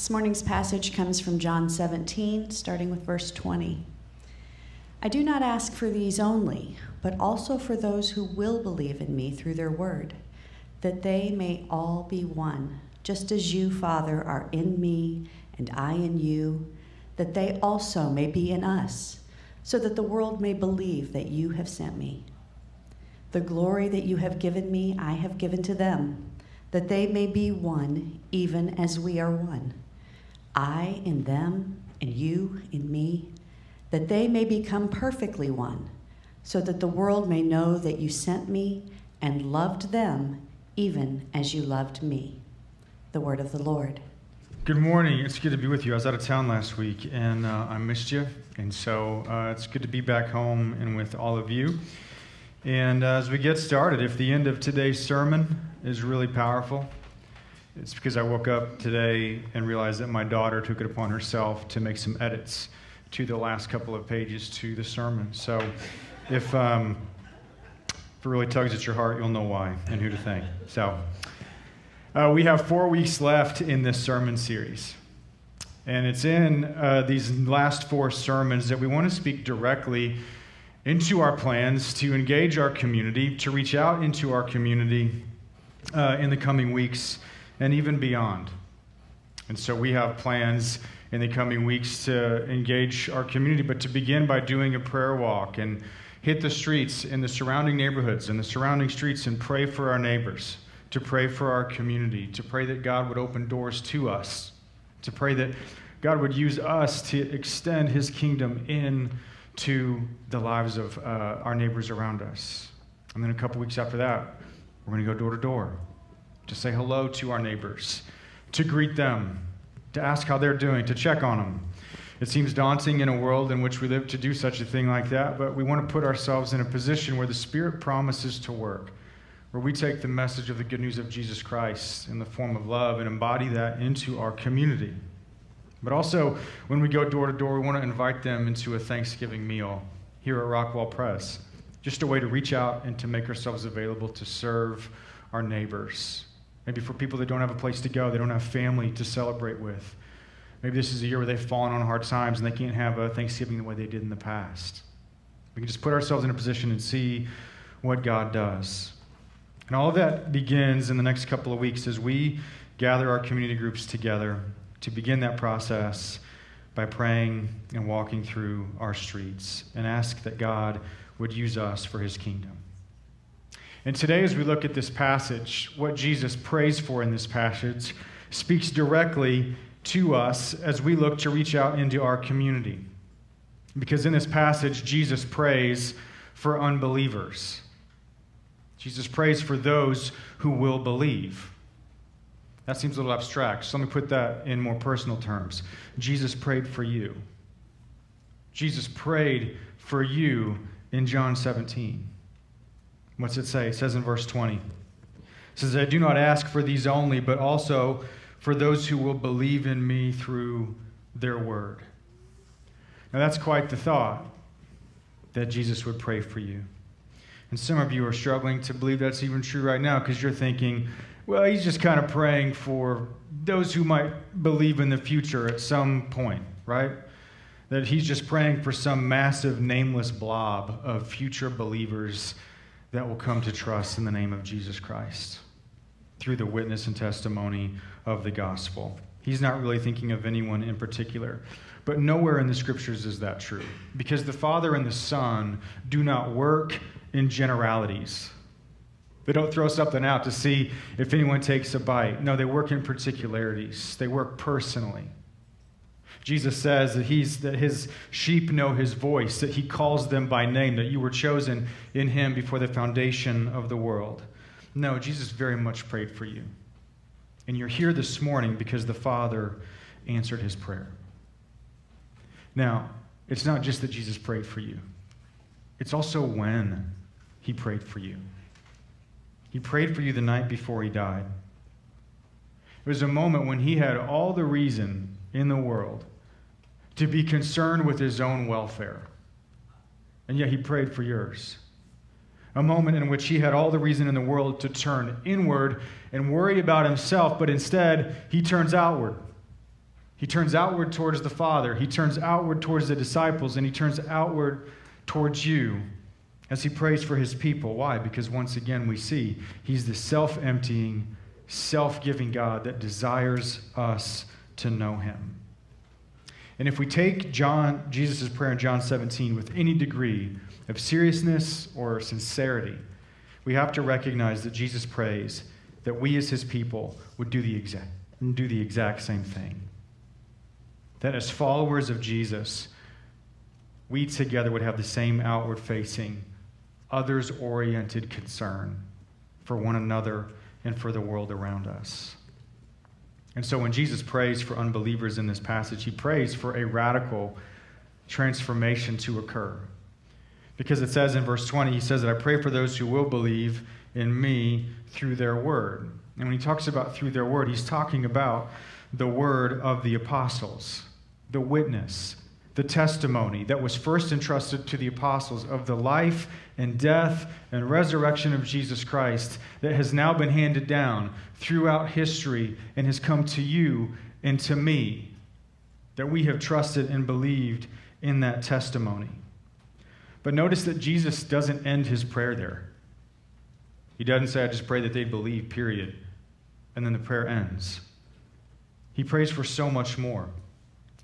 This morning's passage comes from John 17, starting with verse 20. I do not ask for these only, but also for those who will believe in me through their word, that they may all be one, just as you, Father, are in me and I in you, that they also may be in us, so that the world may believe that you have sent me. The glory that you have given me, I have given to them, that they may be one, even as we are one I in them, and you in me, that they may become perfectly one, so that the world may know that you sent me and loved them even as you loved me. The word of the Lord. Good morning. It's good to be with you. I was out of town last week and uh, I missed you. And so uh, it's good to be back home and with all of you. And uh, as we get started, if the end of today's sermon is really powerful, it's because I woke up today and realized that my daughter took it upon herself to make some edits to the last couple of pages to the sermon. So if, um, if it really tugs at your heart, you'll know why and who to thank. So uh, we have four weeks left in this sermon series. And it's in uh, these last four sermons that we want to speak directly into our plans to engage our community, to reach out into our community uh, in the coming weeks and even beyond. And so we have plans in the coming weeks to engage our community, but to begin by doing a prayer walk and hit the streets in the surrounding neighborhoods and the surrounding streets and pray for our neighbors, to pray for our community, to pray that God would open doors to us, to pray that God would use us to extend his kingdom in to the lives of uh, our neighbors around us. And then a couple weeks after that, we're going to go door to door to say hello to our neighbors, to greet them, to ask how they're doing, to check on them. It seems daunting in a world in which we live to do such a thing like that, but we want to put ourselves in a position where the Spirit promises to work, where we take the message of the good news of Jesus Christ in the form of love and embody that into our community. But also, when we go door to door, we want to invite them into a Thanksgiving meal here at Rockwell Press. Just a way to reach out and to make ourselves available to serve our neighbors. Maybe for people that don't have a place to go, they don't have family to celebrate with. Maybe this is a year where they've fallen on hard times and they can't have a Thanksgiving the way they did in the past. We can just put ourselves in a position and see what God does. And all of that begins in the next couple of weeks as we gather our community groups together to begin that process by praying and walking through our streets and ask that God would use us for his kingdom. And today, as we look at this passage, what Jesus prays for in this passage speaks directly to us as we look to reach out into our community. Because in this passage, Jesus prays for unbelievers. Jesus prays for those who will believe. That seems a little abstract, so let me put that in more personal terms. Jesus prayed for you. Jesus prayed for you in John 17. What's it say? It says in verse 20. It says, I do not ask for these only, but also for those who will believe in me through their word. Now, that's quite the thought that Jesus would pray for you. And some of you are struggling to believe that's even true right now because you're thinking, well, he's just kind of praying for those who might believe in the future at some point, right? That he's just praying for some massive, nameless blob of future believers that will come to trust in the name of Jesus Christ through the witness and testimony of the gospel. He's not really thinking of anyone in particular. But nowhere in the scriptures is that true. Because the Father and the Son do not work in generalities. They don't throw something out to see if anyone takes a bite. No, they work in particularities, they work personally. Jesus says that, he's, that his sheep know his voice, that he calls them by name, that you were chosen in him before the foundation of the world. No, Jesus very much prayed for you. And you're here this morning because the Father answered his prayer. Now, it's not just that Jesus prayed for you, it's also when he prayed for you. He prayed for you the night before he died. It was a moment when he had all the reason in the world to be concerned with his own welfare. And yet he prayed for yours. A moment in which he had all the reason in the world to turn inward and worry about himself, but instead he turns outward. He turns outward towards the Father, he turns outward towards the disciples, and he turns outward towards you as he prays for his people. Why? Because once again, we see he's the self emptying, self giving God that desires us to know him. And if we take John, Jesus' prayer in John 17 with any degree of seriousness or sincerity, we have to recognize that Jesus prays that we as his people would do the exact, do the exact same thing. That as followers of Jesus, we together would have the same outward facing, others oriented concern for one another and for the world around us. And so when Jesus prays for unbelievers in this passage, he prays for a radical transformation to occur. Because it says in verse 20, he says that I pray for those who will believe in me through their word. And when he talks about through their word, he's talking about the word of the apostles, the witness, the testimony that was first entrusted to the apostles of the life and death and resurrection of Jesus Christ that has now been handed down throughout history and has come to you and to me. That we have trusted and believed in that testimony. But notice that Jesus doesn't end his prayer there. He doesn't say, I just pray that they believe, period. And then the prayer ends. He prays for so much more.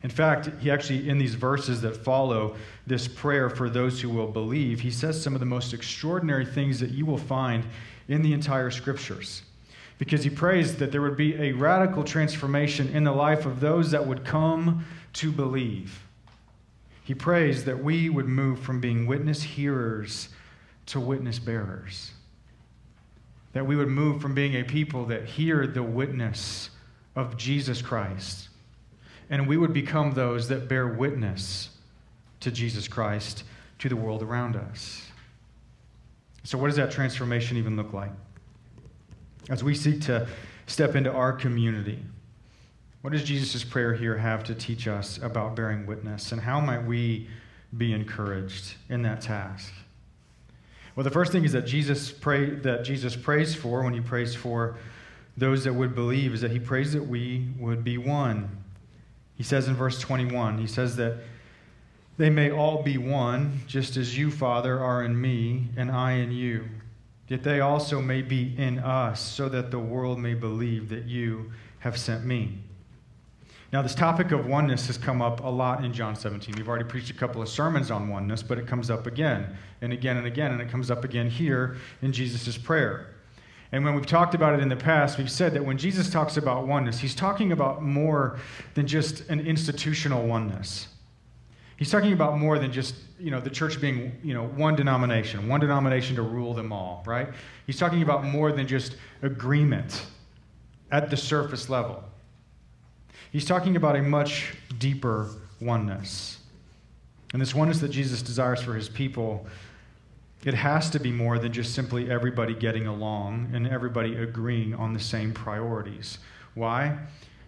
In fact, he actually, in these verses that follow this prayer for those who will believe, he says some of the most extraordinary things that you will find in the entire scriptures. Because he prays that there would be a radical transformation in the life of those that would come to believe. He prays that we would move from being witness hearers to witness bearers. That we would move from being a people that hear the witness of Jesus Christ and we would become those that bear witness to Jesus Christ to the world around us. So, what does that transformation even look like? As we seek to step into our community, what does Jesus' prayer here have to teach us about bearing witness, and how might we be encouraged in that task? Well, the first thing is that Jesus pray that Jesus prays for when he prays for those that would believe is that he prays that we would be one. He says in verse 21, he says that they may all be one, just as you, Father, are in me, and I in you. Yet they also may be in us, so that the world may believe that you have sent me. Now, this topic of oneness has come up a lot in John 17. We've already preached a couple of sermons on oneness, but it comes up again and again and again, and it comes up again here in Jesus' prayer. And when we've talked about it in the past, we've said that when Jesus talks about oneness, he's talking about more than just an institutional oneness. He's talking about more than just, you know, the church being, you know, one denomination, one denomination to rule them all, right? He's talking about more than just agreement at the surface level. He's talking about a much deeper oneness. And this oneness that Jesus desires for his people it has to be more than just simply everybody getting along and everybody agreeing on the same priorities. Why?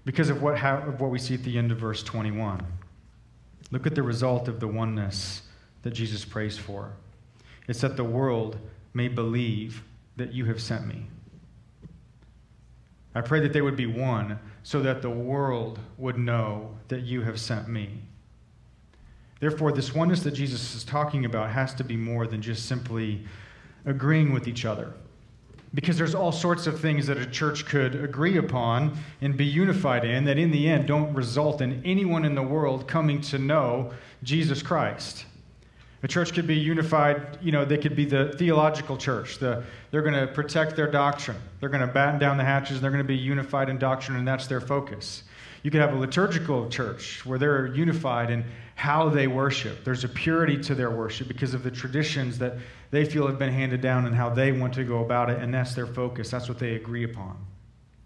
Because of what, ha- of what we see at the end of verse 21. Look at the result of the oneness that Jesus prays for. It's that the world may believe that you have sent me. I pray that they would be one so that the world would know that you have sent me. Therefore, this oneness that Jesus is talking about has to be more than just simply agreeing with each other. Because there's all sorts of things that a church could agree upon and be unified in that in the end don't result in anyone in the world coming to know Jesus Christ. A church could be unified, you know, they could be the theological church. The, they're going to protect their doctrine. They're going to batten down the hatches. They're going to be unified in doctrine, and that's their focus. You could have a liturgical church where they're unified in how they worship. There's a purity to their worship because of the traditions that they feel have been handed down and how they want to go about it, and that's their focus. That's what they agree upon.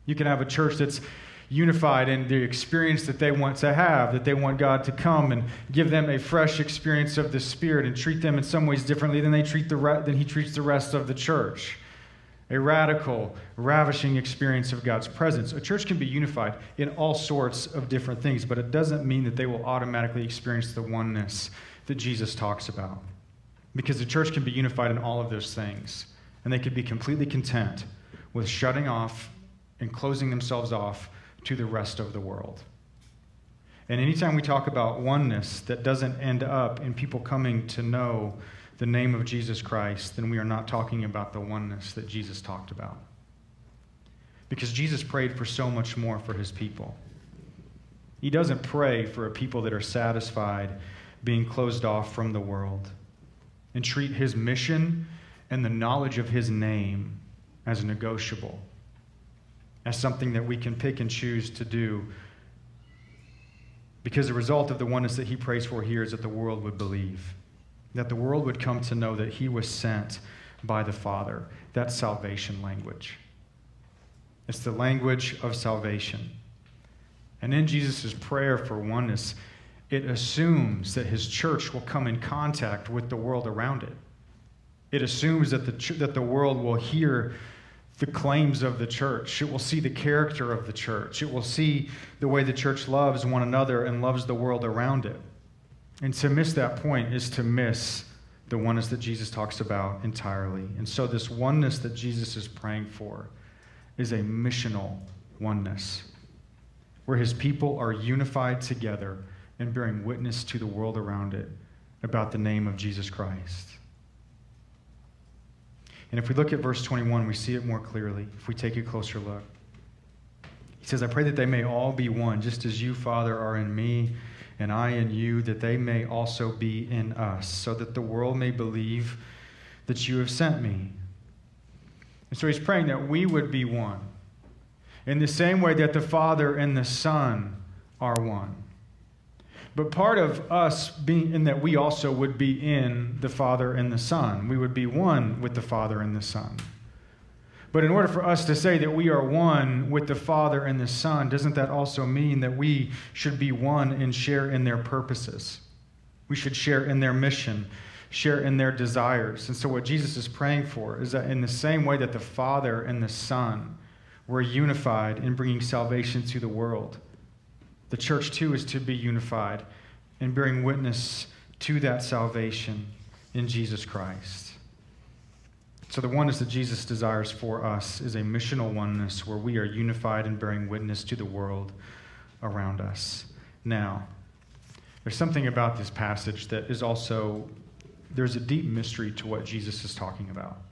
You can have a church that's unified in the experience that they want to have, that they want God to come and give them a fresh experience of the Spirit and treat them in some ways differently than they treat the re- than He treats the rest of the church a radical, ravishing experience of God's presence. A church can be unified in all sorts of different things, but it doesn't mean that they will automatically experience the oneness that Jesus talks about. Because the church can be unified in all of those things, and they could be completely content with shutting off and closing themselves off to the rest of the world. And anytime we talk about oneness that doesn't end up in people coming to know the name of Jesus Christ, then we are not talking about the oneness that Jesus talked about. Because Jesus prayed for so much more for his people. He doesn't pray for a people that are satisfied being closed off from the world and treat his mission and the knowledge of his name as negotiable, as something that we can pick and choose to do. Because the result of the oneness that he prays for here is that the world would believe, that the world would come to know that he was sent by the Father. That's salvation language. It's the language of salvation. And in Jesus' prayer for oneness, it assumes that his church will come in contact with the world around it. It assumes that the, that the world will hear the claims of the church. It will see the character of the church. It will see the way the church loves one another and loves the world around it. And to miss that point is to miss the oneness that Jesus talks about entirely. And so, this oneness that Jesus is praying for is a missional oneness, where his people are unified together and bearing witness to the world around it about the name of Jesus Christ. And if we look at verse 21, we see it more clearly if we take a closer look. He says, I pray that they may all be one, just as you, Father, are in me and I in you, that they may also be in us, so that the world may believe that you have sent me. And so he's praying that we would be one, in the same way that the Father and the Son are one. But part of us being in that we also would be in the Father and the Son. We would be one with the Father and the Son. But in order for us to say that we are one with the Father and the Son, doesn't that also mean that we should be one and share in their purposes? We should share in their mission, share in their desires. And so, what Jesus is praying for is that in the same way that the Father and the Son were unified in bringing salvation to the world, the church, too, is to be unified in bearing witness to that salvation in Jesus Christ. So, the oneness that Jesus desires for us is a missional oneness where we are unified in bearing witness to the world around us. Now, there's something about this passage that is also, there's a deep mystery to what Jesus is talking about.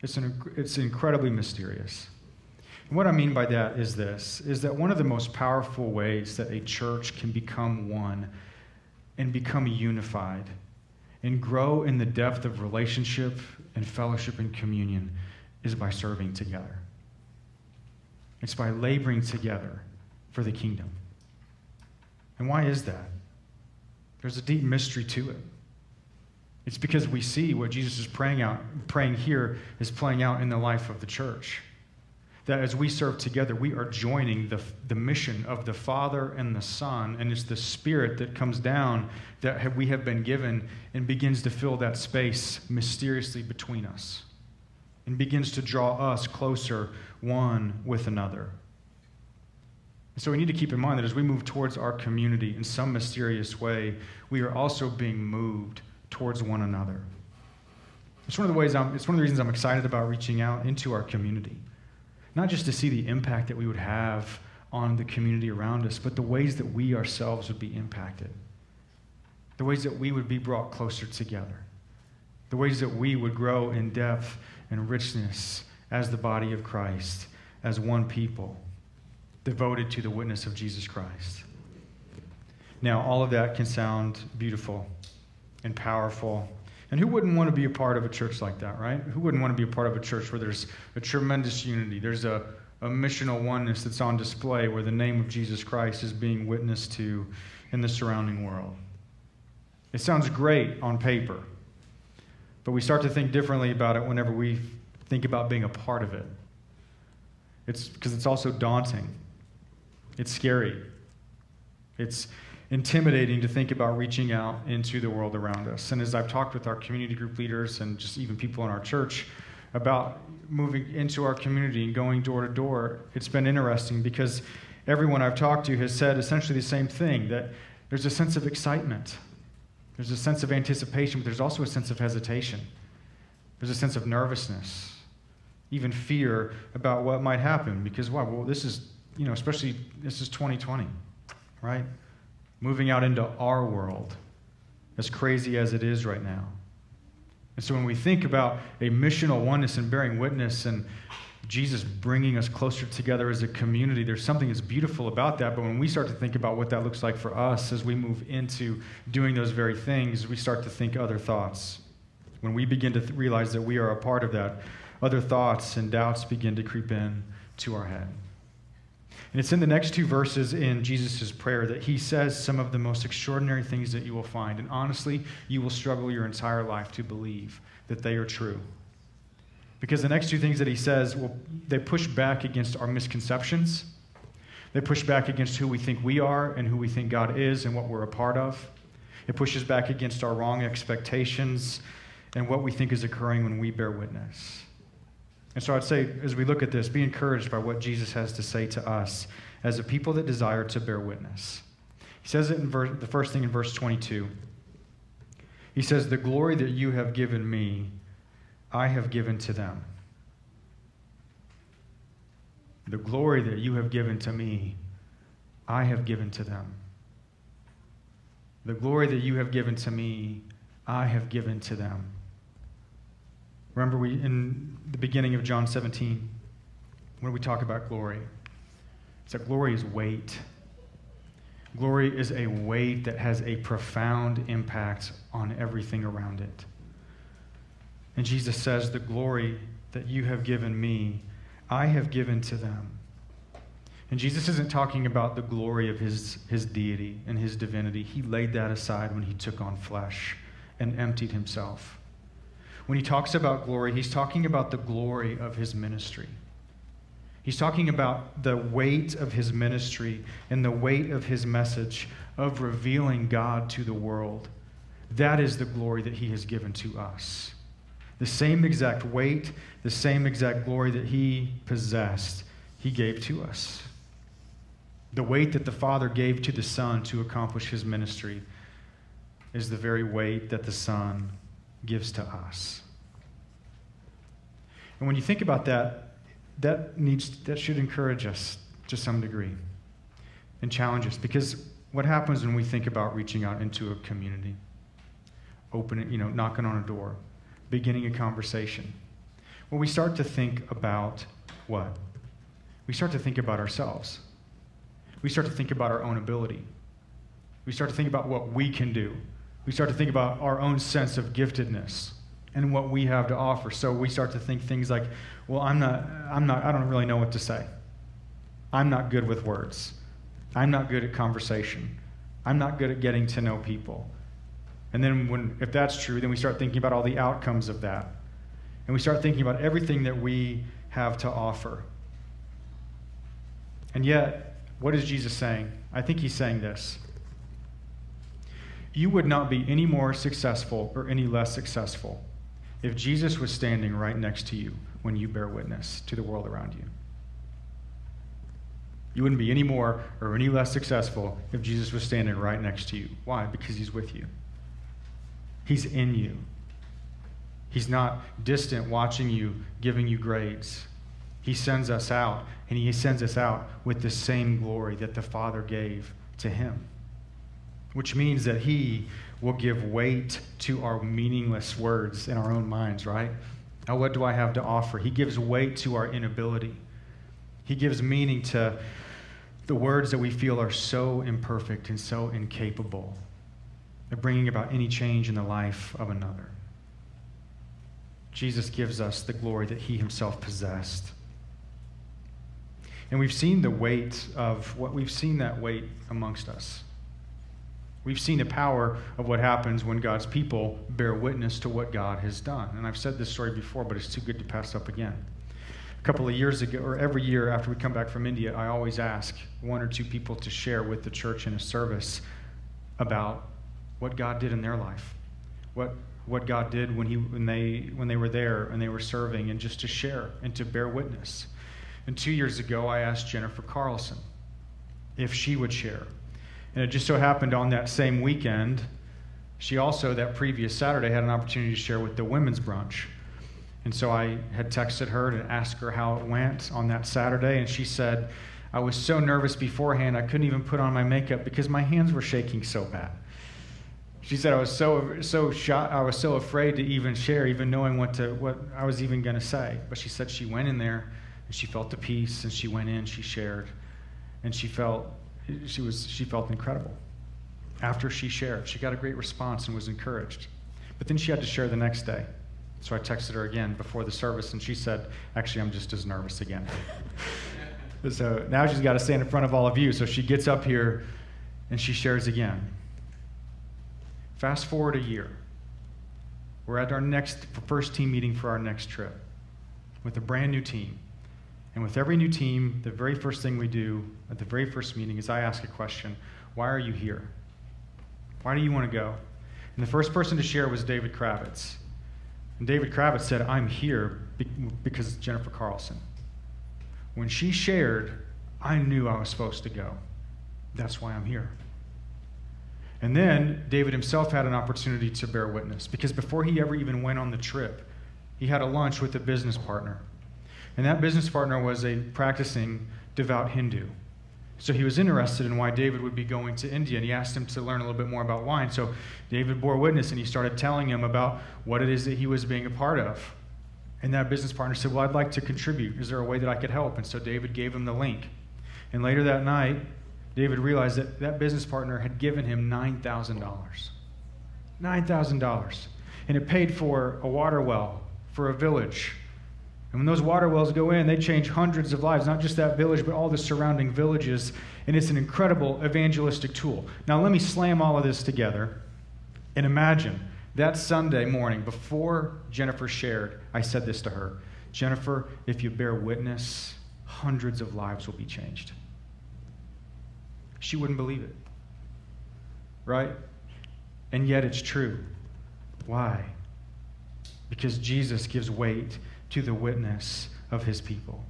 It's, an, it's incredibly mysterious. And what I mean by that is this is that one of the most powerful ways that a church can become one and become unified and grow in the depth of relationship and fellowship and communion is by serving together. It's by laboring together for the kingdom. And why is that? There's a deep mystery to it. It's because we see what Jesus is praying out, praying here is playing out in the life of the church that as we serve together, we are joining the, the mission of the Father and the Son, and it's the Spirit that comes down that have, we have been given and begins to fill that space mysteriously between us and begins to draw us closer one with another. So we need to keep in mind that as we move towards our community in some mysterious way, we are also being moved towards one another. It's one of the ways I'm, it's one of the reasons I'm excited about reaching out into our community not just to see the impact that we would have on the community around us, but the ways that we ourselves would be impacted, the ways that we would be brought closer together, the ways that we would grow in depth and richness as the body of Christ, as one people devoted to the witness of Jesus Christ. Now, all of that can sound beautiful and powerful and who wouldn't want to be a part of a church like that, right? Who wouldn't want to be a part of a church where there's a tremendous unity? There's a, a missional oneness that's on display where the name of Jesus Christ is being witnessed to in the surrounding world. It sounds great on paper, but we start to think differently about it whenever we think about being a part of it. It's because it's also daunting. It's scary. It's intimidating to think about reaching out into the world around us. And as I've talked with our community group leaders and just even people in our church about moving into our community and going door to door, it's been interesting because everyone I've talked to has said essentially the same thing that there's a sense of excitement, there's a sense of anticipation, but there's also a sense of hesitation, there's a sense of nervousness. Even fear about what might happen because, wow, well, this is, you know, especially this is 2020 right? Moving out into our world, as crazy as it is right now. And so when we think about a missional oneness and bearing witness and Jesus bringing us closer together as a community. There's something that's beautiful about that. But when we start to think about what that looks like for us as we move into doing those very things, we start to think other thoughts. When we begin to th- realize that we are a part of that, other thoughts and doubts begin to creep in to our head. And it's in the next two verses in Jesus' prayer that he says some of the most extraordinary things that you will find. And honestly, you will struggle your entire life to believe that they are true. Because the next two things that he says, well, they push back against our misconceptions. They push back against who we think we are and who we think God is and what we're a part of. It pushes back against our wrong expectations and what we think is occurring when we bear witness. And so I'd say, as we look at this, be encouraged by what Jesus has to say to us as a people that desire to bear witness. He says it in verse, the first thing in verse 22. He says, The glory that you have given me I have given to them. The glory that you have given to me, I have given to them. The glory that you have given to me, I have given to them. Remember, we in the beginning of John 17, when we talk about glory, it's that glory is weight. Glory is a weight that has a profound impact on everything around it. And Jesus says, The glory that you have given me, I have given to them. And Jesus isn't talking about the glory of his, his deity and his divinity. He laid that aside when he took on flesh and emptied himself. When he talks about glory, he's talking about the glory of his ministry. He's talking about the weight of his ministry and the weight of his message of revealing God to the world. That is the glory that he has given to us the same exact weight, the same exact glory that he possessed, he gave to us. The weight that the Father gave to the Son to accomplish his ministry is the very weight that the Son gives to us. And when you think about that, that needs that should encourage us to some degree and challenge us because what happens when we think about reaching out into a community opening you know knocking on a door beginning a conversation. When we start to think about what? We start to think about ourselves. We start to think about our own ability. We start to think about what we can do. We start to think about our own sense of giftedness and what we have to offer. So we start to think things like, well, I'm not, I'm not, I don't really know what to say. I'm not good with words. I'm not good at conversation. I'm not good at getting to know people. And then, when, if that's true, then we start thinking about all the outcomes of that. And we start thinking about everything that we have to offer. And yet, what is Jesus saying? I think he's saying this. You would not be any more successful or any less successful if Jesus was standing right next to you when you bear witness to the world around you. You wouldn't be any more or any less successful if Jesus was standing right next to you. Why? Because he's with you. He's in you. He's not distant watching you, giving you grades. He sends us out, and He sends us out with the same glory that the Father gave to Him, which means that He will give weight to our meaningless words in our own minds, right? Now, what do I have to offer? He gives weight to our inability. He gives meaning to the words that we feel are so imperfect and so incapable of bringing about any change in the life of another. Jesus gives us the glory that he himself possessed. And we've seen the weight of what we've seen that weight amongst us. We've seen the power of what happens when God's people bear witness to what God has done. And I've said this story before, but it's too good to pass up again. A couple of years ago, or every year after we come back from India, I always ask one or two people to share with the church in a service about what God did in their life, what, what God did when, he, when, they, when they were there and they were serving, and just to share and to bear witness. And two years ago, I asked Jennifer Carlson if she would share. And it just so happened on that same weekend, she also, that previous Saturday, had an opportunity to share with the women's brunch. And so I had texted her to ask her how it went on that Saturday, and she said, I was so nervous beforehand, I couldn't even put on my makeup because my hands were shaking so bad. She said I was so so shot, I was so afraid to even share, even knowing what to what I was even going to say. But she said she went in there and she felt the peace, and she went in, she shared, and she felt she was she felt incredible. After she shared, she got a great response and was encouraged. But then she had to share the next day. So I texted her again before the service, and she said, Actually, I'm just as nervous again. so now she's got to stand in front of all of you. So she gets up here and she shares again. Fast forward a year. We're at our next first team meeting for our next trip with a brand new team. And with every new team, the very first thing we do at the very first meeting is I ask a question Why are you here? Why do you want to go? And the first person to share was David Kravitz. And David Kravitz said, I'm here because Jennifer Carlson. When she shared, I knew I was supposed to go. That's why I'm here. And then David himself had an opportunity to bear witness because before he ever even went on the trip, he had a lunch with a business partner. And that business partner was a practicing devout Hindu. So he was interested in why David would be going to India, and he asked him to learn a little bit more about wine. So David bore witness, and he started telling him about what it is that he was being a part of. And that business partner said, Well, I'd like to contribute. Is there a way that I could help? And so David gave him the link. And later that night, David realized that that business partner had given him $9,000. $9,000. And it paid for a water well for a village and when those water wells go in, they change hundreds of lives, not just that village, but all the surrounding villages. And it's an incredible evangelistic tool. Now, let me slam all of this together and imagine that Sunday morning before Jennifer shared, I said this to her Jennifer, if you bear witness, hundreds of lives will be changed. She wouldn't believe it. Right? And yet it's true. Why? Because Jesus gives weight to the witness of his people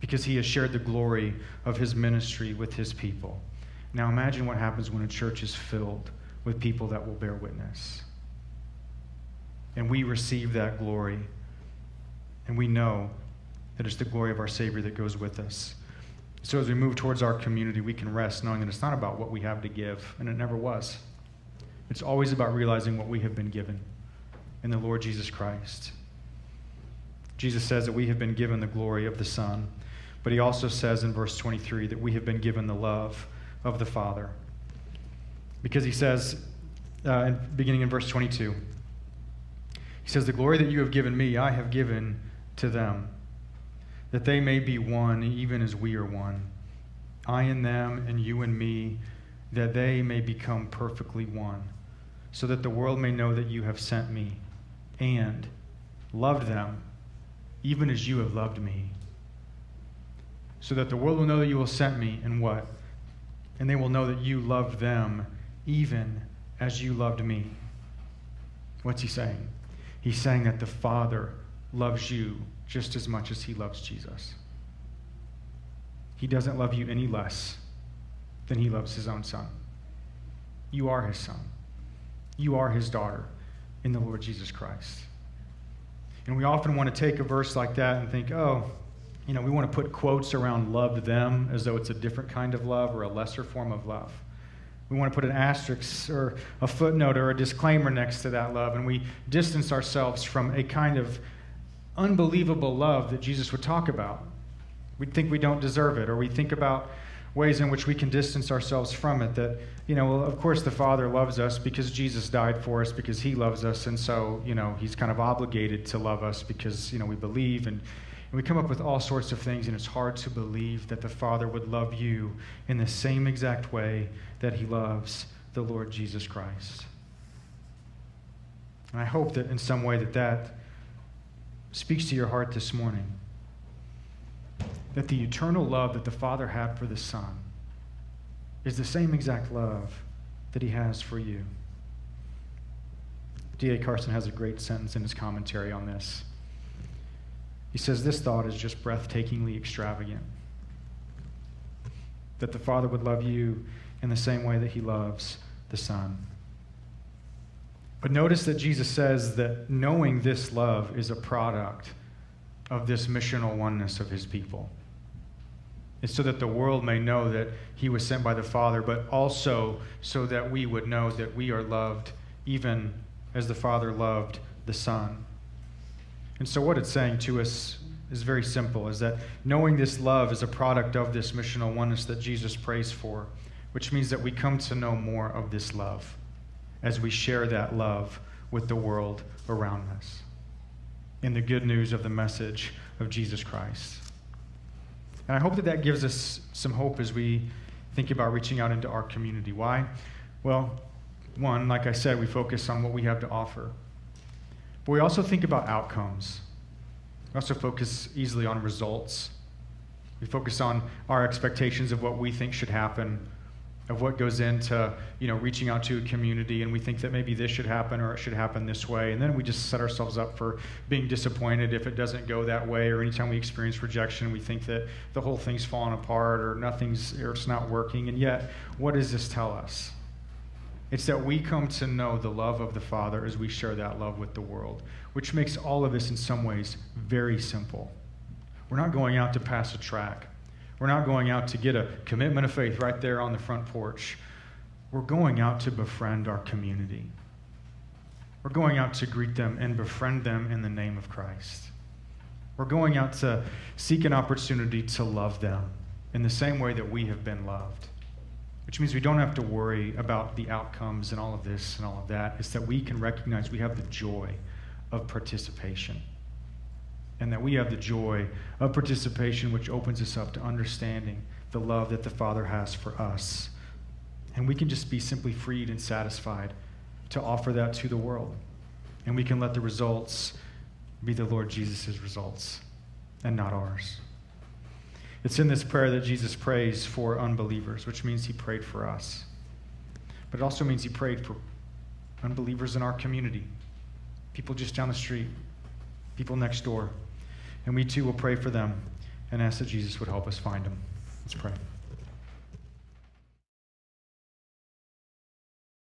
because he has shared the glory of his ministry with his people. Now imagine what happens when a church is filled with people that will bear witness. And we receive that glory, and we know that it's the glory of our Savior that goes with us. So as we move towards our community, we can rest knowing that it's not about what we have to give, and it never was. It's always about realizing what we have been given in the Lord Jesus Christ. Jesus says that we have been given the glory of the Son, but he also says in verse 23 that we have been given the love of the Father. Because he says, uh, beginning in verse 22, he says, The glory that you have given me, I have given to them, that they may be one, even as we are one. I and them, and you and me, that they may become perfectly one, so that the world may know that you have sent me and loved them even as you have loved me. So that the world will know that you will sent me, and what? And they will know that you loved them even as you loved me. What's he saying? He's saying that the Father loves you just as much as he loves Jesus. He doesn't love you any less than he loves his own son. You are his son. You are his daughter in the Lord Jesus Christ. And we often want to take a verse like that and think, oh, you know, we want to put quotes around loved them as though it's a different kind of love or a lesser form of love. We want to put an asterisk or a footnote or a disclaimer next to that love, and we distance ourselves from a kind of unbelievable love that Jesus would talk about. We think we don't deserve it, or we think about ways in which we can distance ourselves from it. That, you know, of course the Father loves us because Jesus died for us, because he loves us, and so, you know, he's kind of obligated to love us because, you know, we believe. And, and we come up with all sorts of things, and it's hard to believe that the Father would love you in the same exact way that he loves the Lord Jesus Christ. And I hope that in some way that that speaks to your heart this morning that the eternal love that the Father had for the Son is the same exact love that he has for you. D.A. Carson has a great sentence in his commentary on this. He says, This thought is just breathtakingly extravagant. That the Father would love you in the same way that he loves the Son. But notice that Jesus says that knowing this love is a product of this missional oneness of his people. It's so that the world may know that he was sent by the Father, but also so that we would know that we are loved even as the Father loved the Son. And so, what it's saying to us is very simple is that knowing this love is a product of this missional oneness that Jesus prays for, which means that we come to know more of this love as we share that love with the world around us in the good news of the message of Jesus Christ. And I hope that that gives us some hope as we think about reaching out into our community. Why? Well, one, like I said, we focus on what we have to offer. But we also think about outcomes. We also focus easily on results. We focus on our expectations of what we think should happen of what goes into you know reaching out to a community and we think that maybe this should happen or it should happen this way. And then we just set ourselves up for being disappointed if it doesn't go that way or anytime we experience rejection we think that the whole thing's falling apart or nothing's or it's not working. And yet what does this tell us? It's that we come to know the love of the father as we share that love with the world which makes all of this in some ways very simple. We're not going out to pass a track we're not going out to get a commitment of faith right there on the front porch. We're going out to befriend our community. We're going out to greet them and befriend them in the name of Christ. We're going out to seek an opportunity to love them in the same way that we have been loved. Which means we don't have to worry about the outcomes and all of this and all of that. It's that we can recognize we have the joy of participation and that we have the joy of participation, which opens us up to understanding the love that the Father has for us. And we can just be simply freed and satisfied to offer that to the world. And we can let the results be the Lord Jesus' results and not ours. It's in this prayer that Jesus prays for unbelievers, which means he prayed for us. But it also means he prayed for unbelievers in our community, people just down the street, people next door. And we too will pray for them and ask that Jesus would help us find them. Let's pray.